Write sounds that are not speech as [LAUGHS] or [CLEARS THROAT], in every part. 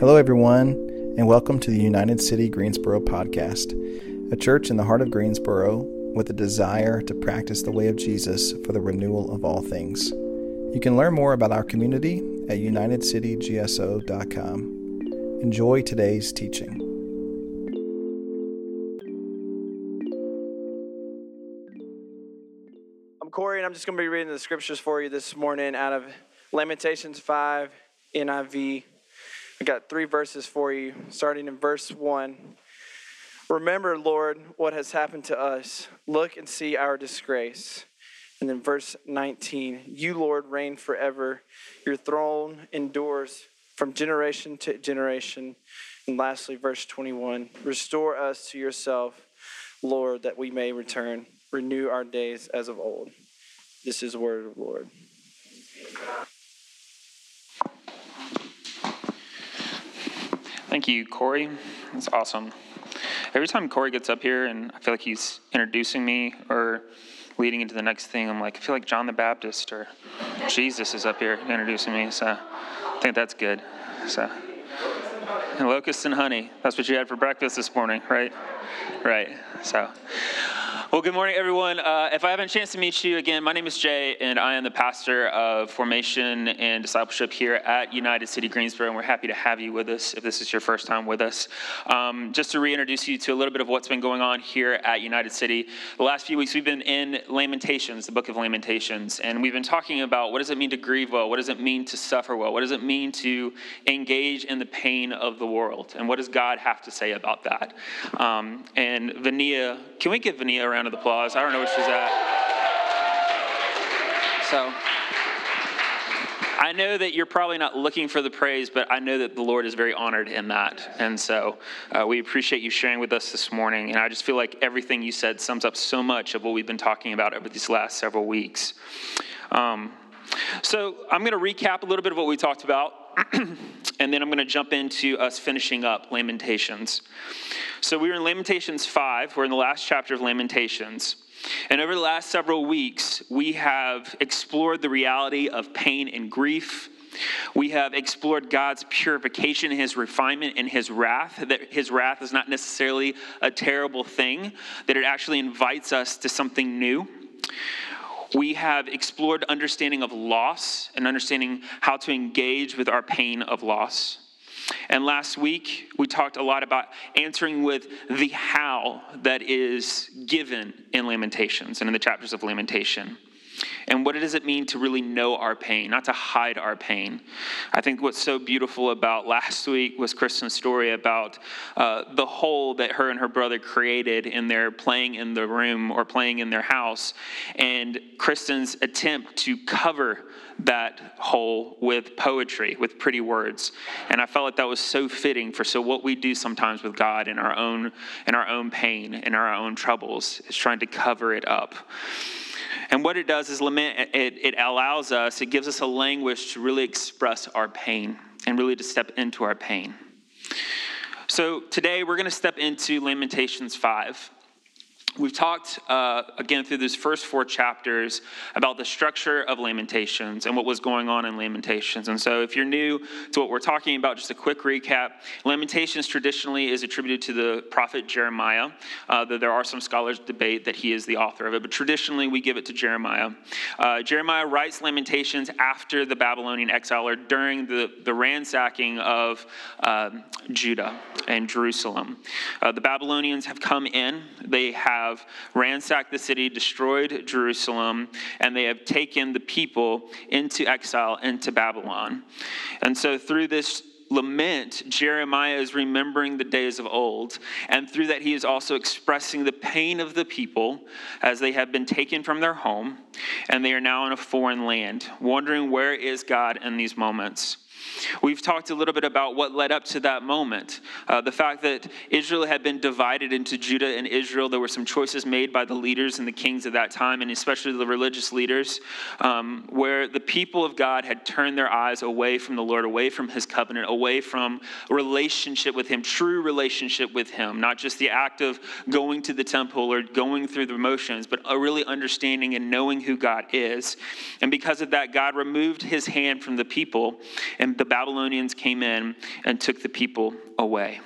Hello, everyone, and welcome to the United City Greensboro podcast, a church in the heart of Greensboro with a desire to practice the way of Jesus for the renewal of all things. You can learn more about our community at unitedcitygso.com. Enjoy today's teaching. I'm Corey, and I'm just going to be reading the scriptures for you this morning out of Lamentations 5, NIV. I got three verses for you, starting in verse 1. Remember, Lord, what has happened to us. Look and see our disgrace. And then verse 19 You, Lord, reign forever. Your throne endures from generation to generation. And lastly, verse 21 Restore us to yourself, Lord, that we may return. Renew our days as of old. This is the word of the Lord. Thank you, Corey. That's awesome. Every time Corey gets up here and I feel like he's introducing me or leading into the next thing, I'm like, I feel like John the Baptist or Jesus is up here introducing me. So I think that's good. So, and locusts and honey. That's what you had for breakfast this morning, right? Right. So, well, good morning, everyone. Uh, if I haven't a chance to meet you again, my name is Jay, and I am the pastor of formation and discipleship here at United City Greensboro, and we're happy to have you with us if this is your first time with us. Um, just to reintroduce you to a little bit of what's been going on here at United City, the last few weeks we've been in Lamentations, the book of Lamentations, and we've been talking about what does it mean to grieve well, what does it mean to suffer well, what does it mean to engage in the pain of the world, and what does God have to say about that? Um, and Vania, can we give Vania round of applause? I don't know where she's at. So. I know that you're probably not looking for the praise, but I know that the Lord is very honored in that. And so uh, we appreciate you sharing with us this morning. And I just feel like everything you said sums up so much of what we've been talking about over these last several weeks. Um, so I'm going to recap a little bit of what we talked about, [CLEARS THROAT] and then I'm going to jump into us finishing up Lamentations. So we were in Lamentations 5, we're in the last chapter of Lamentations. And over the last several weeks, we have explored the reality of pain and grief. We have explored God's purification, His refinement, and His wrath. That His wrath is not necessarily a terrible thing, that it actually invites us to something new. We have explored understanding of loss and understanding how to engage with our pain of loss. And last week, we talked a lot about answering with the how that is given in Lamentations and in the chapters of Lamentation. And what does it mean to really know our pain, not to hide our pain? I think what's so beautiful about last week was Kristen's story about uh, the hole that her and her brother created in their playing in the room or playing in their house, and Kristen's attempt to cover that hole with poetry, with pretty words. And I felt like that was so fitting for so what we do sometimes with God in our own in our own pain, in our own troubles, is trying to cover it up. And what it does is lament, it, it allows us, it gives us a language to really express our pain and really to step into our pain. So today we're going to step into Lamentations 5. We've talked uh, again through these first four chapters about the structure of Lamentations and what was going on in Lamentations. And so, if you're new to what we're talking about, just a quick recap Lamentations traditionally is attributed to the prophet Jeremiah, uh, though there are some scholars debate that he is the author of it, but traditionally we give it to Jeremiah. Uh, Jeremiah writes Lamentations after the Babylonian exile or during the, the ransacking of um, Judah and Jerusalem. Uh, the Babylonians have come in, they have have ransacked the city, destroyed Jerusalem, and they have taken the people into exile into Babylon. And so through this lament, Jeremiah is remembering the days of old. And through that, he is also expressing the pain of the people as they have been taken from their home and they are now in a foreign land, wondering where is God in these moments. We've talked a little bit about what led up to that moment. Uh, the fact that Israel had been divided into Judah and Israel. There were some choices made by the leaders and the kings of that time, and especially the religious leaders, um, where the people of God had turned their eyes away from the Lord, away from his covenant, away from relationship with him, true relationship with him, not just the act of going to the temple or going through the motions, but really understanding and knowing who God is. And because of that, God removed his hand from the people, and the Babylonians came in and took the people away.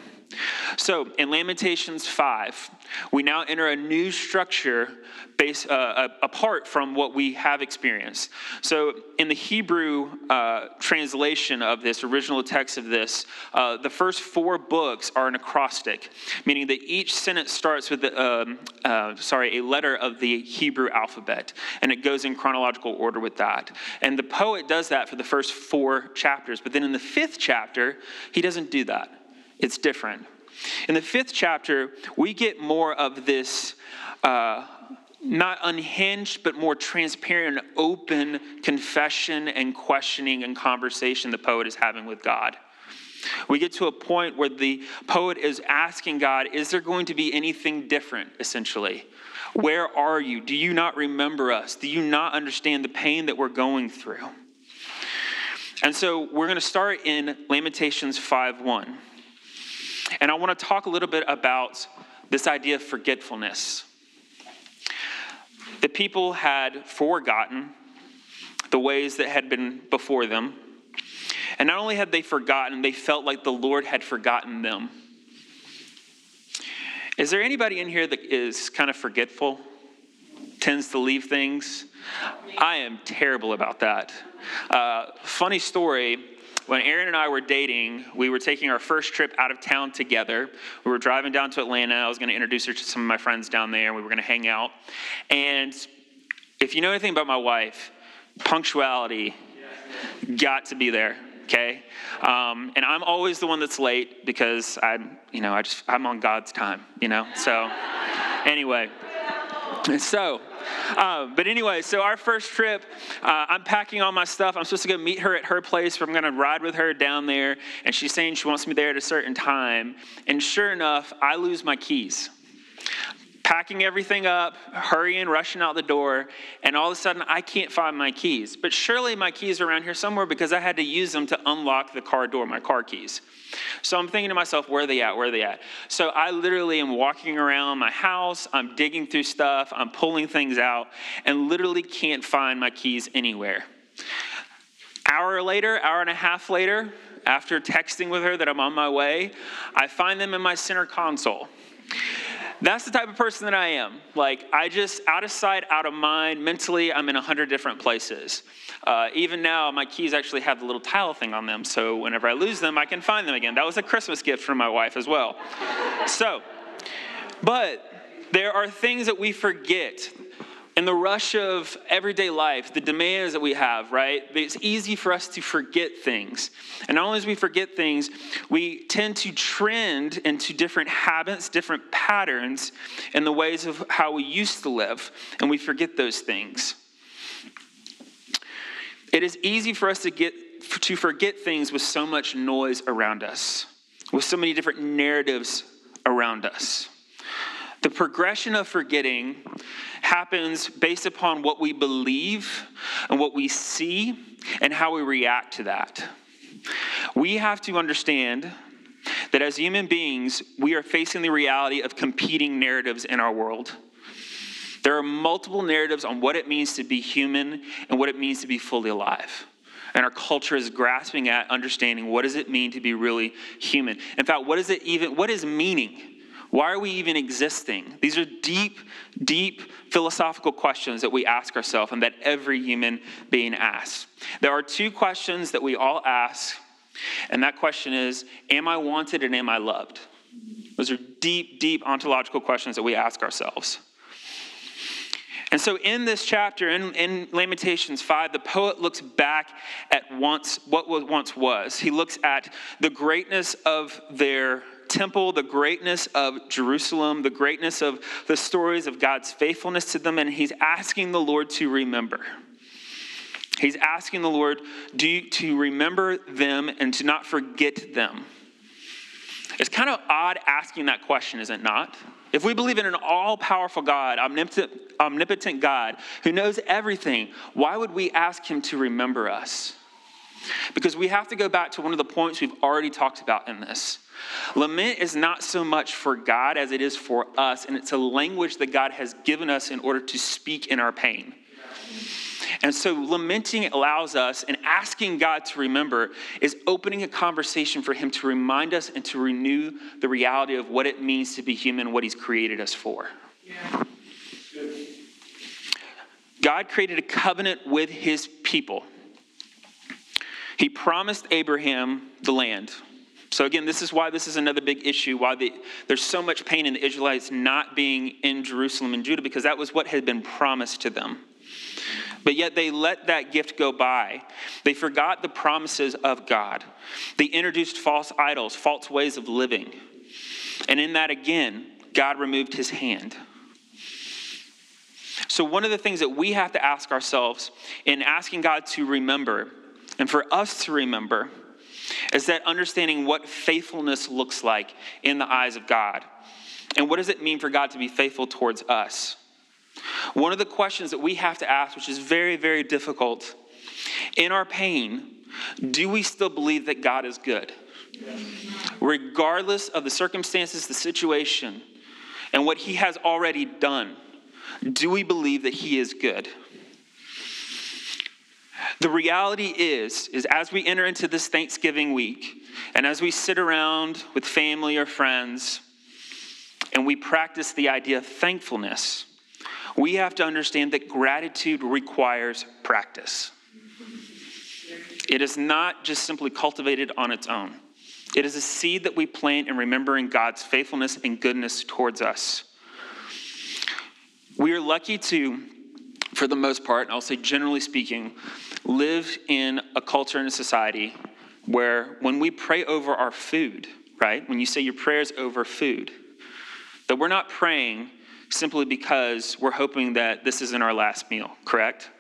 So, in Lamentations 5, we now enter a new structure based, uh, uh, apart from what we have experienced. So, in the Hebrew uh, translation of this, original text of this, uh, the first four books are an acrostic, meaning that each sentence starts with, the, um, uh, sorry, a letter of the Hebrew alphabet, and it goes in chronological order with that. And the poet does that for the first four chapters, but then in the fifth chapter, he doesn't do that. It's different. In the fifth chapter, we get more of this uh, not unhinged, but more transparent open confession and questioning and conversation the poet is having with God. We get to a point where the poet is asking God, Is there going to be anything different, essentially? Where are you? Do you not remember us? Do you not understand the pain that we're going through? And so we're going to start in Lamentations 5 1. And I want to talk a little bit about this idea of forgetfulness. The people had forgotten the ways that had been before them. And not only had they forgotten, they felt like the Lord had forgotten them. Is there anybody in here that is kind of forgetful? Tends to leave things? I am terrible about that. Uh, funny story when Erin and I were dating, we were taking our first trip out of town together. We were driving down to Atlanta. I was going to introduce her to some of my friends down there, and we were going to hang out. And if you know anything about my wife, punctuality got to be there okay um, and i'm always the one that's late because i'm you know i just i'm on god's time you know so anyway [LAUGHS] so um, but anyway, so our first trip, uh, I'm packing all my stuff. I'm supposed to go meet her at her place. I'm going to ride with her down there. And she's saying she wants me there at a certain time. And sure enough, I lose my keys packing everything up, hurrying, rushing out the door, and all of a sudden I can't find my keys. But surely my keys are around here somewhere because I had to use them to unlock the car door, my car keys. So I'm thinking to myself, where are they at? Where are they at? So I literally am walking around my house, I'm digging through stuff, I'm pulling things out, and literally can't find my keys anywhere. Hour later, hour and a half later, after texting with her that I'm on my way, I find them in my center console. That's the type of person that I am. Like, I just, out of sight, out of mind, mentally, I'm in a hundred different places. Uh, even now, my keys actually have the little tile thing on them, so whenever I lose them, I can find them again. That was a Christmas gift from my wife as well. So, but there are things that we forget in the rush of everyday life, the demands that we have, right? It's easy for us to forget things. And not only as we forget things, we tend to trend into different habits, different patterns in the ways of how we used to live, and we forget those things. It is easy for us to get to forget things with so much noise around us, with so many different narratives around us. The progression of forgetting happens based upon what we believe and what we see and how we react to that. We have to understand that as human beings, we are facing the reality of competing narratives in our world. There are multiple narratives on what it means to be human and what it means to be fully alive. And our culture is grasping at understanding what does it mean to be really human. In fact, what is it even what is meaning? Why are we even existing? These are deep, deep philosophical questions that we ask ourselves and that every human being asks. There are two questions that we all ask, and that question is Am I wanted and am I loved? Those are deep, deep ontological questions that we ask ourselves. And so, in this chapter, in, in, Lamentations 5, the poet looks back at once what was, once was. He looks at the greatness of their temple, the greatness of Jerusalem, the greatness of the stories of God's faithfulness to them, and he's asking the Lord to remember. He's asking the Lord to remember them and to not forget them. It's kind of odd asking that question, is it not? If we believe in an all powerful God, omnipotent, omnipotent God who knows everything, why would we ask him to remember us? Because we have to go back to one of the points we've already talked about in this. Lament is not so much for God as it is for us, and it's a language that God has given us in order to speak in our pain. And so, lamenting allows us and asking God to remember is opening a conversation for Him to remind us and to renew the reality of what it means to be human, what He's created us for. God created a covenant with His people. He promised Abraham the land. So, again, this is why this is another big issue, why the, there's so much pain in the Israelites not being in Jerusalem and Judah, because that was what had been promised to them. But yet they let that gift go by. They forgot the promises of God. They introduced false idols, false ways of living. And in that, again, God removed his hand. So, one of the things that we have to ask ourselves in asking God to remember, and for us to remember, is that understanding what faithfulness looks like in the eyes of God. And what does it mean for God to be faithful towards us? One of the questions that we have to ask, which is very, very difficult, in our pain, do we still believe that God is good? Regardless of the circumstances, the situation, and what He has already done, do we believe that He is good? The reality is, is as we enter into this Thanksgiving week, and as we sit around with family or friends, and we practice the idea of thankfulness, we have to understand that gratitude requires practice. It is not just simply cultivated on its own. It is a seed that we plant in remembering God's faithfulness and goodness towards us. We are lucky to, for the most part, I'll say generally speaking, live in a culture and a society where when we pray over our food, right, when you say your prayers over food, that we're not praying simply because we're hoping that this isn't our last meal, correct?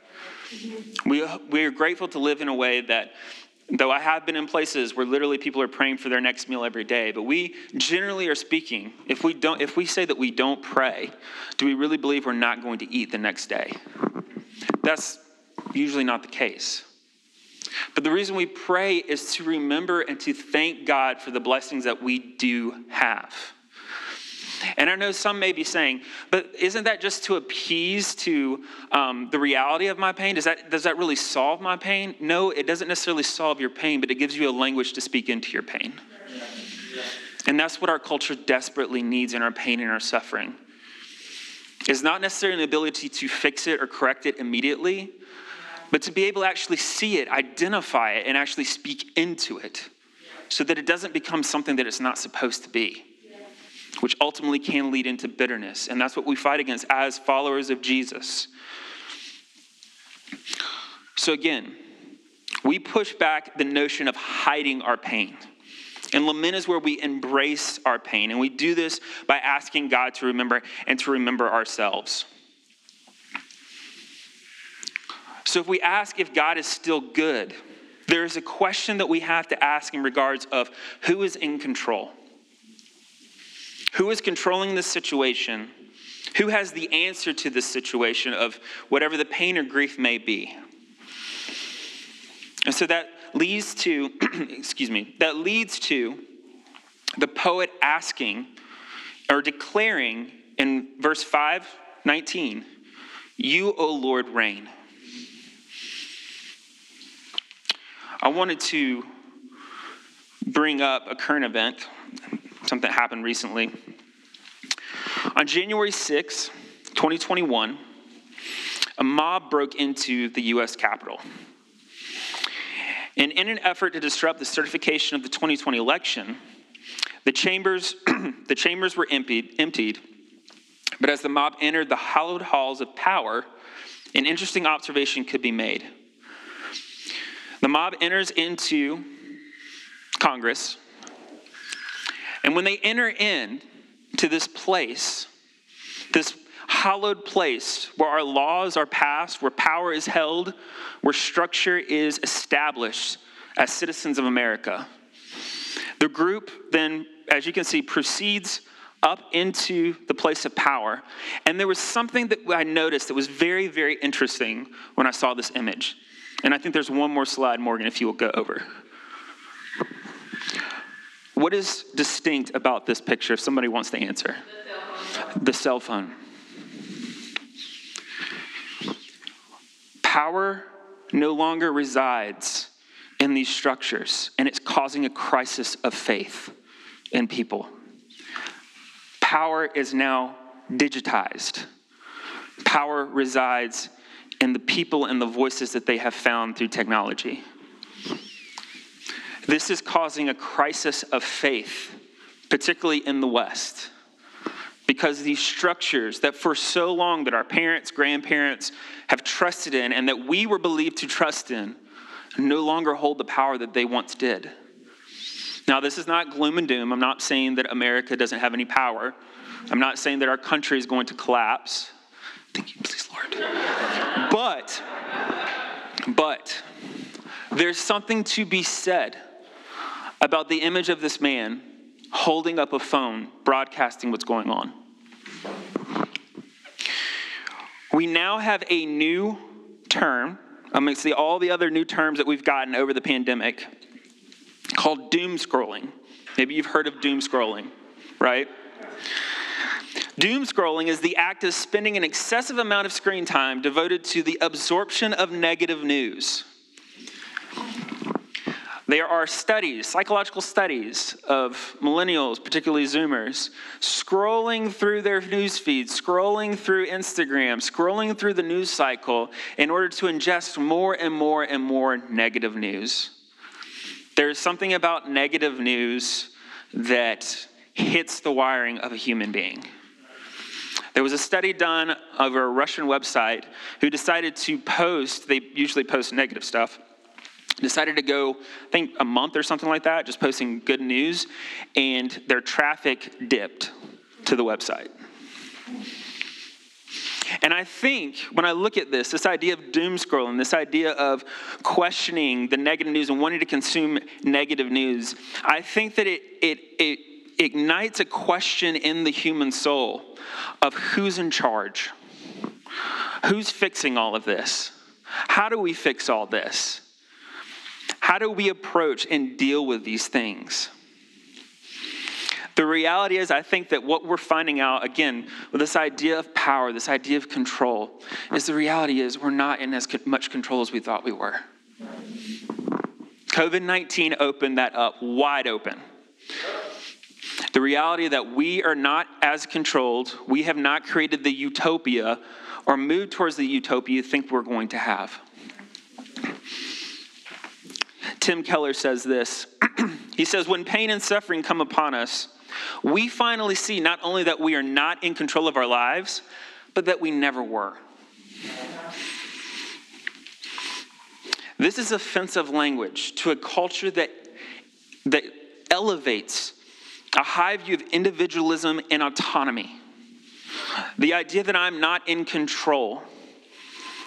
We, we are grateful to live in a way that, though I have been in places where literally people are praying for their next meal every day, but we generally are speaking, if we, don't, if we say that we don't pray, do we really believe we're not going to eat the next day? That's usually not the case. But the reason we pray is to remember and to thank God for the blessings that we do have. And I know some may be saying, but isn't that just to appease to um, the reality of my pain? Does that, does that really solve my pain? No, it doesn't necessarily solve your pain, but it gives you a language to speak into your pain. And that's what our culture desperately needs in our pain and our suffering. It's not necessarily an ability to fix it or correct it immediately, but to be able to actually see it, identify it, and actually speak into it so that it doesn't become something that it's not supposed to be which ultimately can lead into bitterness. And that's what we fight against as followers of Jesus. So, again, we push back the notion of hiding our pain. And lament is where we embrace our pain. And we do this by asking God to remember and to remember ourselves. So, if we ask if God is still good, there is a question that we have to ask in regards of who is in control. Who is controlling this situation? Who has the answer to this situation of whatever the pain or grief may be? And so that leads to, [CLEARS THROAT] excuse me, that leads to the poet asking or declaring in verse 5 19, You, O Lord, reign. I wanted to bring up a current event something that happened recently. On January 6, 2021, a mob broke into the U.S. Capitol. And in an effort to disrupt the certification of the 2020 election, the chambers, [CLEARS THROAT] the chambers were emptied, emptied, but as the mob entered the hallowed halls of power, an interesting observation could be made. The mob enters into Congress, and when they enter in to this place, this hallowed place where our laws are passed, where power is held, where structure is established as citizens of America, the group then, as you can see, proceeds up into the place of power. And there was something that I noticed that was very, very interesting when I saw this image. And I think there's one more slide, Morgan, if you will go over. What is distinct about this picture if somebody wants to answer? The cell phone. Power no longer resides in these structures, and it's causing a crisis of faith in people. Power is now digitized. Power resides in the people and the voices that they have found through technology. This is causing a crisis of faith, particularly in the West. Because these structures that for so long that our parents, grandparents have trusted in and that we were believed to trust in no longer hold the power that they once did. Now, this is not gloom and doom. I'm not saying that America doesn't have any power. I'm not saying that our country is going to collapse. Thank you, please, Lord. But, but, there's something to be said about the image of this man holding up a phone, broadcasting what's going on. We now have a new term amongst the, all the other new terms that we've gotten over the pandemic called doom scrolling. Maybe you've heard of doom scrolling, right? Doom scrolling is the act of spending an excessive amount of screen time devoted to the absorption of negative news. There are studies, psychological studies of millennials, particularly Zoomers, scrolling through their news feeds, scrolling through Instagram, scrolling through the news cycle in order to ingest more and more and more negative news. There's something about negative news that hits the wiring of a human being. There was a study done over a Russian website who decided to post, they usually post negative stuff decided to go, I think, a month or something like that, just posting good news, and their traffic dipped to the website. And I think when I look at this, this idea of doom scrolling, this idea of questioning the negative news and wanting to consume negative news, I think that it, it, it ignites a question in the human soul of who's in charge? Who's fixing all of this? How do we fix all this? How do we approach and deal with these things? The reality is, I think that what we're finding out, again, with this idea of power, this idea of control, is the reality is we're not in as much control as we thought we were. COVID 19 opened that up wide open. The reality that we are not as controlled, we have not created the utopia or moved towards the utopia you think we're going to have. Tim Keller says this [CLEARS THROAT] He says, When pain and suffering come upon us, we finally see not only that we are not in control of our lives, but that we never were. This is offensive language to a culture that, that elevates a high view of individualism and autonomy. The idea that I'm not in control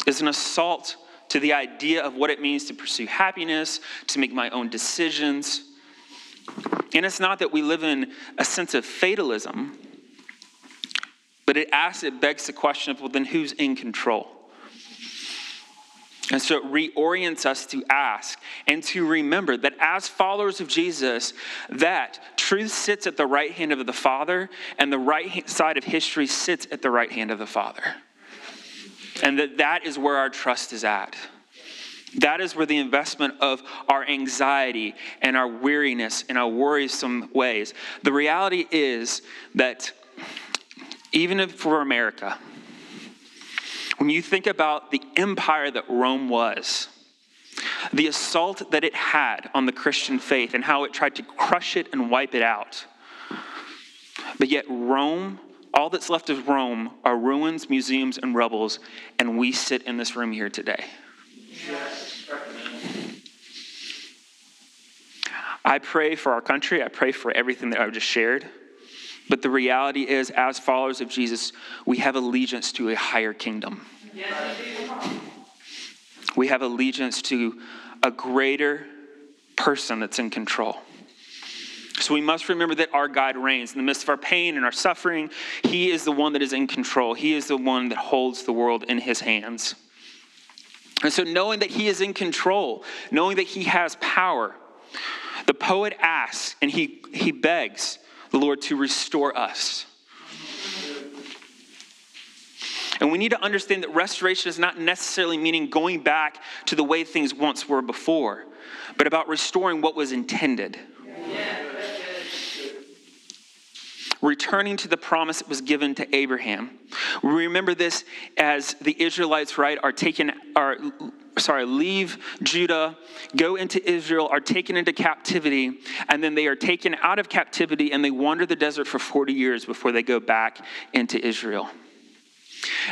is an assault to the idea of what it means to pursue happiness, to make my own decisions. And it's not that we live in a sense of fatalism, but it asks, it begs the question of, well, then who's in control? And so it reorients us to ask and to remember that as followers of Jesus, that truth sits at the right hand of the Father, and the right side of history sits at the right hand of the Father. And that that is where our trust is at. That is where the investment of our anxiety and our weariness and our worrisome ways. The reality is that even for America, when you think about the empire that Rome was, the assault that it had on the Christian faith and how it tried to crush it and wipe it out. But yet, Rome all that's left of Rome are ruins, museums, and rubbles, and we sit in this room here today. I pray for our country. I pray for everything that I've just shared. But the reality is, as followers of Jesus, we have allegiance to a higher kingdom. We have allegiance to a greater person that's in control. So we must remember that our God reigns. In the midst of our pain and our suffering, He is the one that is in control. He is the one that holds the world in His hands. And so, knowing that He is in control, knowing that He has power, the poet asks and he, he begs the Lord to restore us. And we need to understand that restoration is not necessarily meaning going back to the way things once were before, but about restoring what was intended. Returning to the promise that was given to Abraham. We remember this as the Israelites, right, are taken, are sorry, leave Judah, go into Israel, are taken into captivity, and then they are taken out of captivity and they wander the desert for 40 years before they go back into Israel.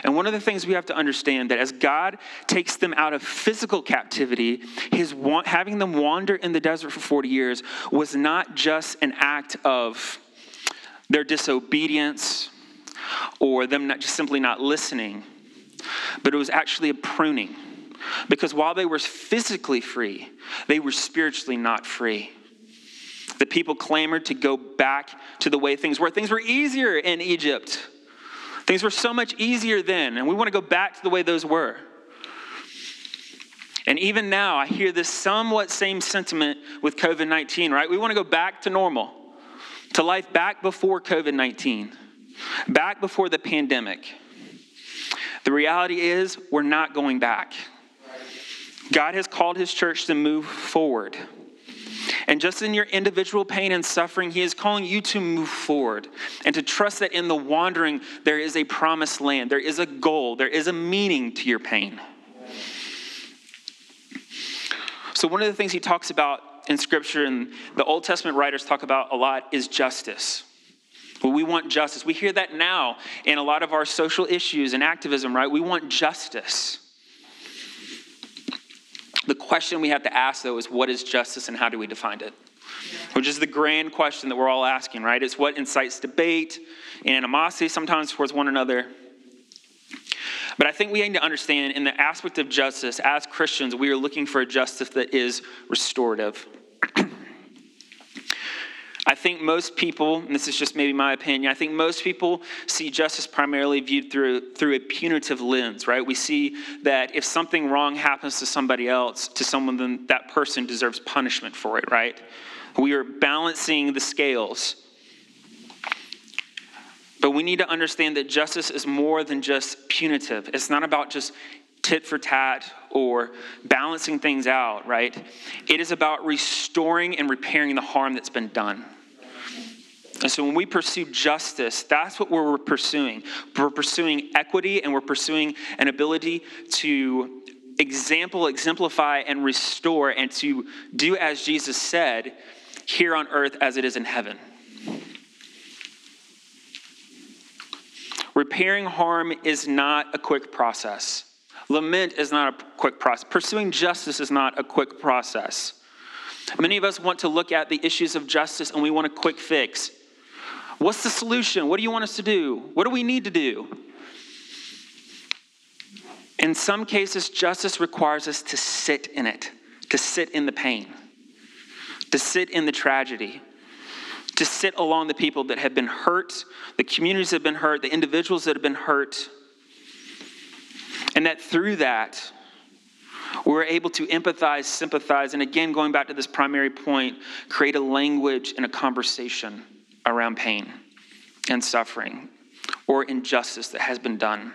And one of the things we have to understand that as God takes them out of physical captivity, his having them wander in the desert for 40 years was not just an act of their disobedience or them not just simply not listening, but it was actually a pruning. Because while they were physically free, they were spiritually not free. The people clamored to go back to the way things were. Things were easier in Egypt. Things were so much easier then, and we want to go back to the way those were. And even now, I hear this somewhat same sentiment with COVID 19, right? We want to go back to normal, to life back before COVID 19, back before the pandemic. The reality is, we're not going back. God has called his church to move forward. And just in your individual pain and suffering, He is calling you to move forward and to trust that in the wandering, there is a promised land, there is a goal, there is a meaning to your pain. So, one of the things He talks about in Scripture and the Old Testament writers talk about a lot is justice. Well, we want justice. We hear that now in a lot of our social issues and activism, right? We want justice. The question we have to ask, though, is what is justice and how do we define it? Which is the grand question that we're all asking, right? It's what incites debate and animosity sometimes towards one another. But I think we need to understand in the aspect of justice, as Christians, we are looking for a justice that is restorative. [CLEARS THROAT] I think most people, and this is just maybe my opinion, I think most people see justice primarily viewed through, through a punitive lens, right? We see that if something wrong happens to somebody else, to someone, then that person deserves punishment for it, right? We are balancing the scales. But we need to understand that justice is more than just punitive. It's not about just tit for tat or balancing things out, right? It is about restoring and repairing the harm that's been done. And so when we pursue justice, that's what we're pursuing. We're pursuing equity and we're pursuing an ability to example, exemplify, and restore, and to do as Jesus said here on earth as it is in heaven. Repairing harm is not a quick process. Lament is not a quick process. Pursuing justice is not a quick process. Many of us want to look at the issues of justice and we want a quick fix. What's the solution? What do you want us to do? What do we need to do? In some cases, justice requires us to sit in it, to sit in the pain, to sit in the tragedy, to sit along the people that have been hurt, the communities that have been hurt, the individuals that have been hurt. And that through that, we're able to empathize, sympathize, and again, going back to this primary point, create a language and a conversation around pain and suffering or injustice that has been done.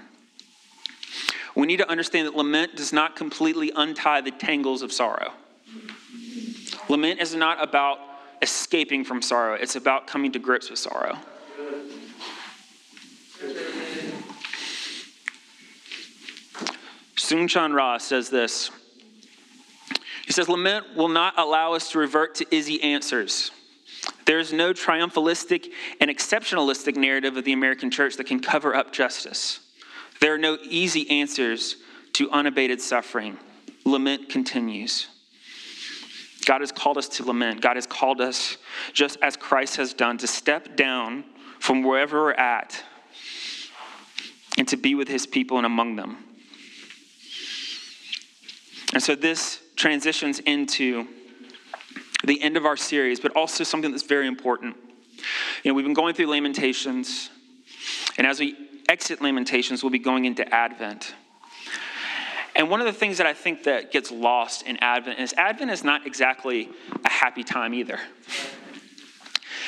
We need to understand that lament does not completely untie the tangles of sorrow. Lament is not about escaping from sorrow, it's about coming to grips with sorrow. Soong-Chan Rah says this. He says, Lament will not allow us to revert to easy answers. There is no triumphalistic and exceptionalistic narrative of the American church that can cover up justice. There are no easy answers to unabated suffering. Lament continues. God has called us to lament. God has called us, just as Christ has done, to step down from wherever we're at and to be with his people and among them. And so this transitions into the end of our series, but also something that's very important. You know, we've been going through Lamentations, and as we exit Lamentations, we'll be going into Advent. And one of the things that I think that gets lost in Advent is Advent is not exactly a happy time either.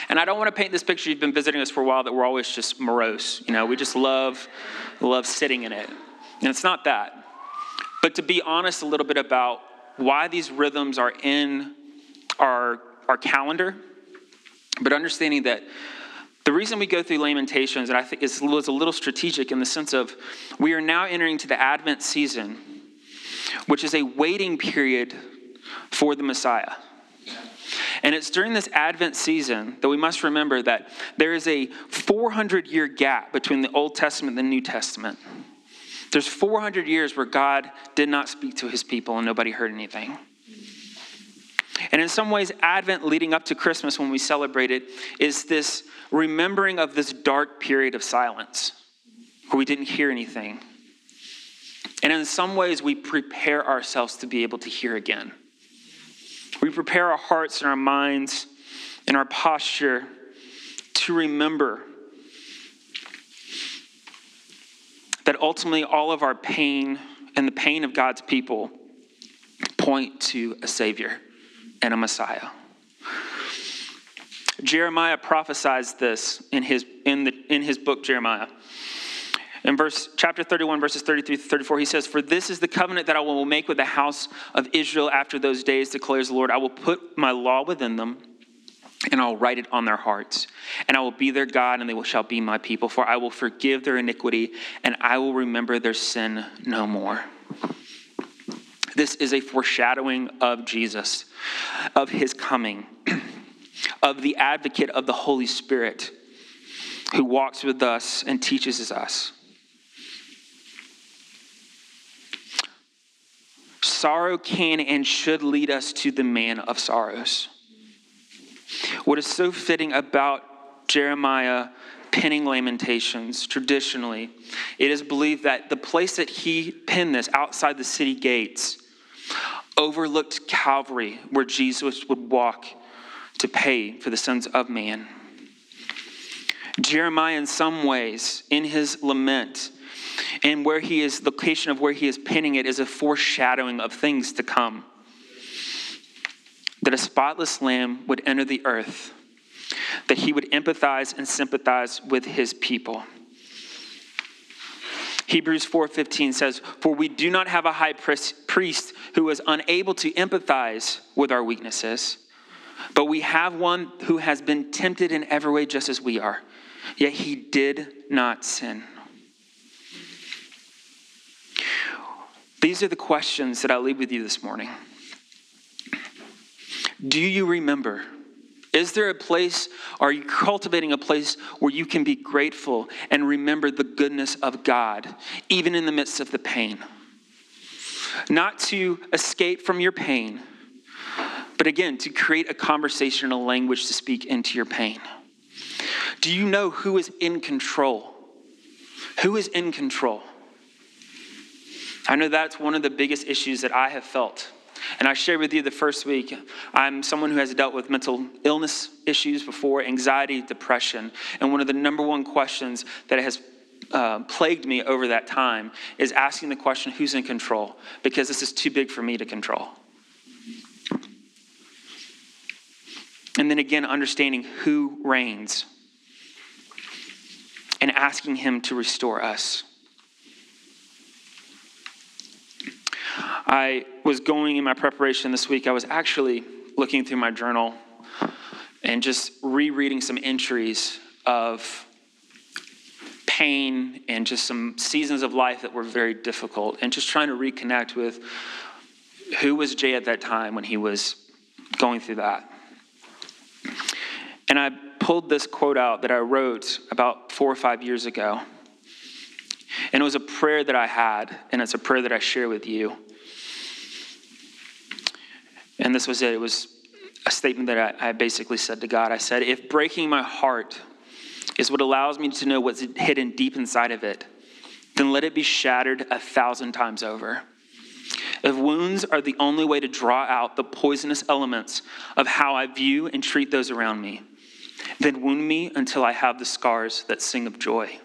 And I don't want to paint this picture. You've been visiting us for a while that we're always just morose. You know, we just love, love sitting in it. And it's not that. But to be honest a little bit about why these rhythms are in our, our calendar, but understanding that the reason we go through Lamentations, and I think was a little strategic in the sense of we are now entering to the Advent season, which is a waiting period for the Messiah. And it's during this Advent season that we must remember that there is a 400 year gap between the Old Testament and the New Testament. There's 400 years where God did not speak to his people and nobody heard anything. And in some ways, Advent leading up to Christmas when we celebrate it is this remembering of this dark period of silence where we didn't hear anything. And in some ways, we prepare ourselves to be able to hear again. We prepare our hearts and our minds and our posture to remember that ultimately all of our pain and the pain of God's people point to a Savior and a Messiah. Jeremiah prophesies this in his, in, the, in his book, Jeremiah. In verse chapter 31, verses 33 to 34, he says, For this is the covenant that I will make with the house of Israel after those days, declares the Lord. I will put my law within them, and I'll write it on their hearts. And I will be their God, and they shall be my people. For I will forgive their iniquity, and I will remember their sin no more. This is a foreshadowing of Jesus, of his coming, [CLEARS THROAT] of the advocate of the Holy Spirit who walks with us and teaches us. Sorrow can and should lead us to the man of sorrows. What is so fitting about Jeremiah penning Lamentations traditionally, it is believed that the place that he penned this outside the city gates overlooked Calvary, where Jesus would walk to pay for the sins of man. Jeremiah, in some ways, in his lament, and where he is, the location of where he is pinning it is a foreshadowing of things to come. That a spotless lamb would enter the earth, that he would empathize and sympathize with his people. Hebrews 4:15 says, "For we do not have a high priest who is unable to empathize with our weaknesses, but we have one who has been tempted in every way just as we are, yet he did not sin." These are the questions that I leave with you this morning. Do you remember? Is there a place, are you cultivating a place where you can be grateful and remember the goodness of God, even in the midst of the pain? Not to escape from your pain, but again, to create a conversation, a language to speak into your pain. Do you know who is in control? Who is in control? I know that's one of the biggest issues that I have felt. And I shared with you the first week, I'm someone who has dealt with mental illness issues before, anxiety, depression. And one of the number one questions that has uh, plagued me over that time is asking the question who's in control? Because this is too big for me to control. And then again, understanding who reigns and asking Him to restore us. I was going in my preparation this week, I was actually looking through my journal and just rereading some entries of pain and just some seasons of life that were very difficult and just trying to reconnect with who was Jay at that time when he was going through that. And I pulled this quote out that I wrote about four or five years ago. And it was a prayer that I had, and it's a prayer that I share with you. And this was it. It was a statement that I, I basically said to God. I said, If breaking my heart is what allows me to know what's hidden deep inside of it, then let it be shattered a thousand times over. If wounds are the only way to draw out the poisonous elements of how I view and treat those around me, then wound me until I have the scars that sing of joy.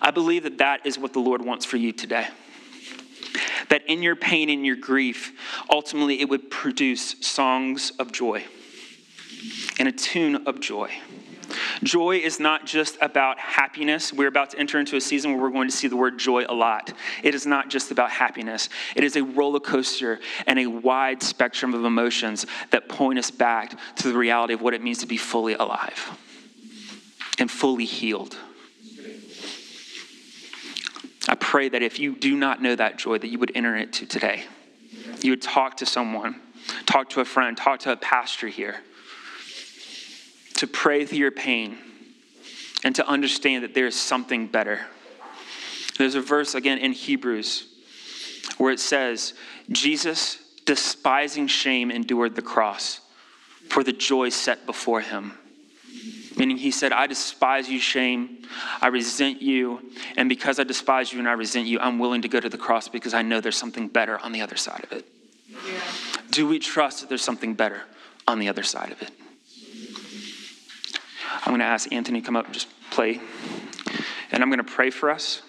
I believe that that is what the Lord wants for you today that in your pain and your grief, ultimately it would produce songs of joy and a tune of joy. Joy is not just about happiness. We're about to enter into a season where we're going to see the word joy a lot. It is not just about happiness, it is a roller coaster and a wide spectrum of emotions that point us back to the reality of what it means to be fully alive and fully healed. I pray that if you do not know that joy, that you would enter into today. You would talk to someone, talk to a friend, talk to a pastor here to pray through your pain and to understand that there is something better. There's a verse again in Hebrews where it says, Jesus, despising shame, endured the cross for the joy set before him. Meaning, he said, I despise you, shame. I resent you. And because I despise you and I resent you, I'm willing to go to the cross because I know there's something better on the other side of it. Yeah. Do we trust that there's something better on the other side of it? I'm going to ask Anthony to come up and just play. And I'm going to pray for us.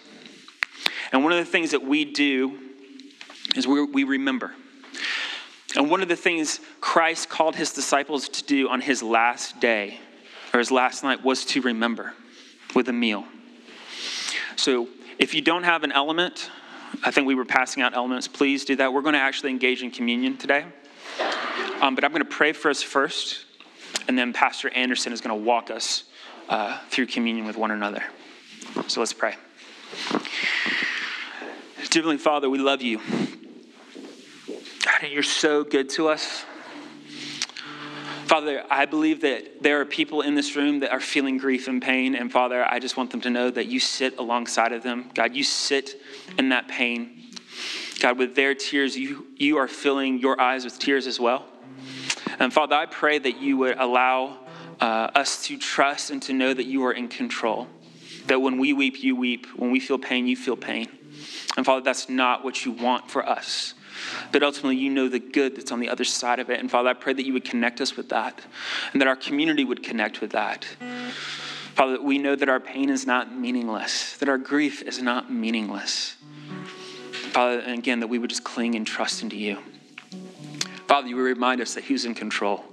And one of the things that we do is we, we remember. And one of the things Christ called his disciples to do on his last day, or his last night, was to remember with a meal. So if you don't have an element, I think we were passing out elements. Please do that. We're going to actually engage in communion today. Um, but I'm going to pray for us first and then Pastor Anderson is going to walk us uh, through communion with one another. So let's pray. Dear Heavenly Father, we love you. God, you're so good to us. Father, I believe that there are people in this room that are feeling grief and pain. And Father, I just want them to know that you sit alongside of them. God, you sit in that pain. God, with their tears, you, you are filling your eyes with tears as well. And Father, I pray that you would allow uh, us to trust and to know that you are in control. That when we weep, you weep. When we feel pain, you feel pain. And Father, that's not what you want for us. But ultimately, you know the good that's on the other side of it. And Father, I pray that you would connect us with that and that our community would connect with that. Father, we know that our pain is not meaningless, that our grief is not meaningless. Father, and again, that we would just cling and trust into you. Father, you would remind us that He's in control.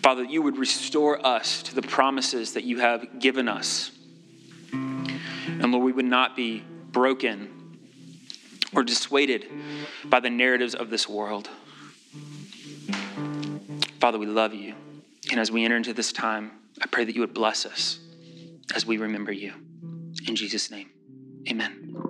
Father, you would restore us to the promises that you have given us. And Lord, we would not be broken or dissuaded by the narratives of this world. Father, we love you. And as we enter into this time, I pray that you would bless us as we remember you. In Jesus' name, amen.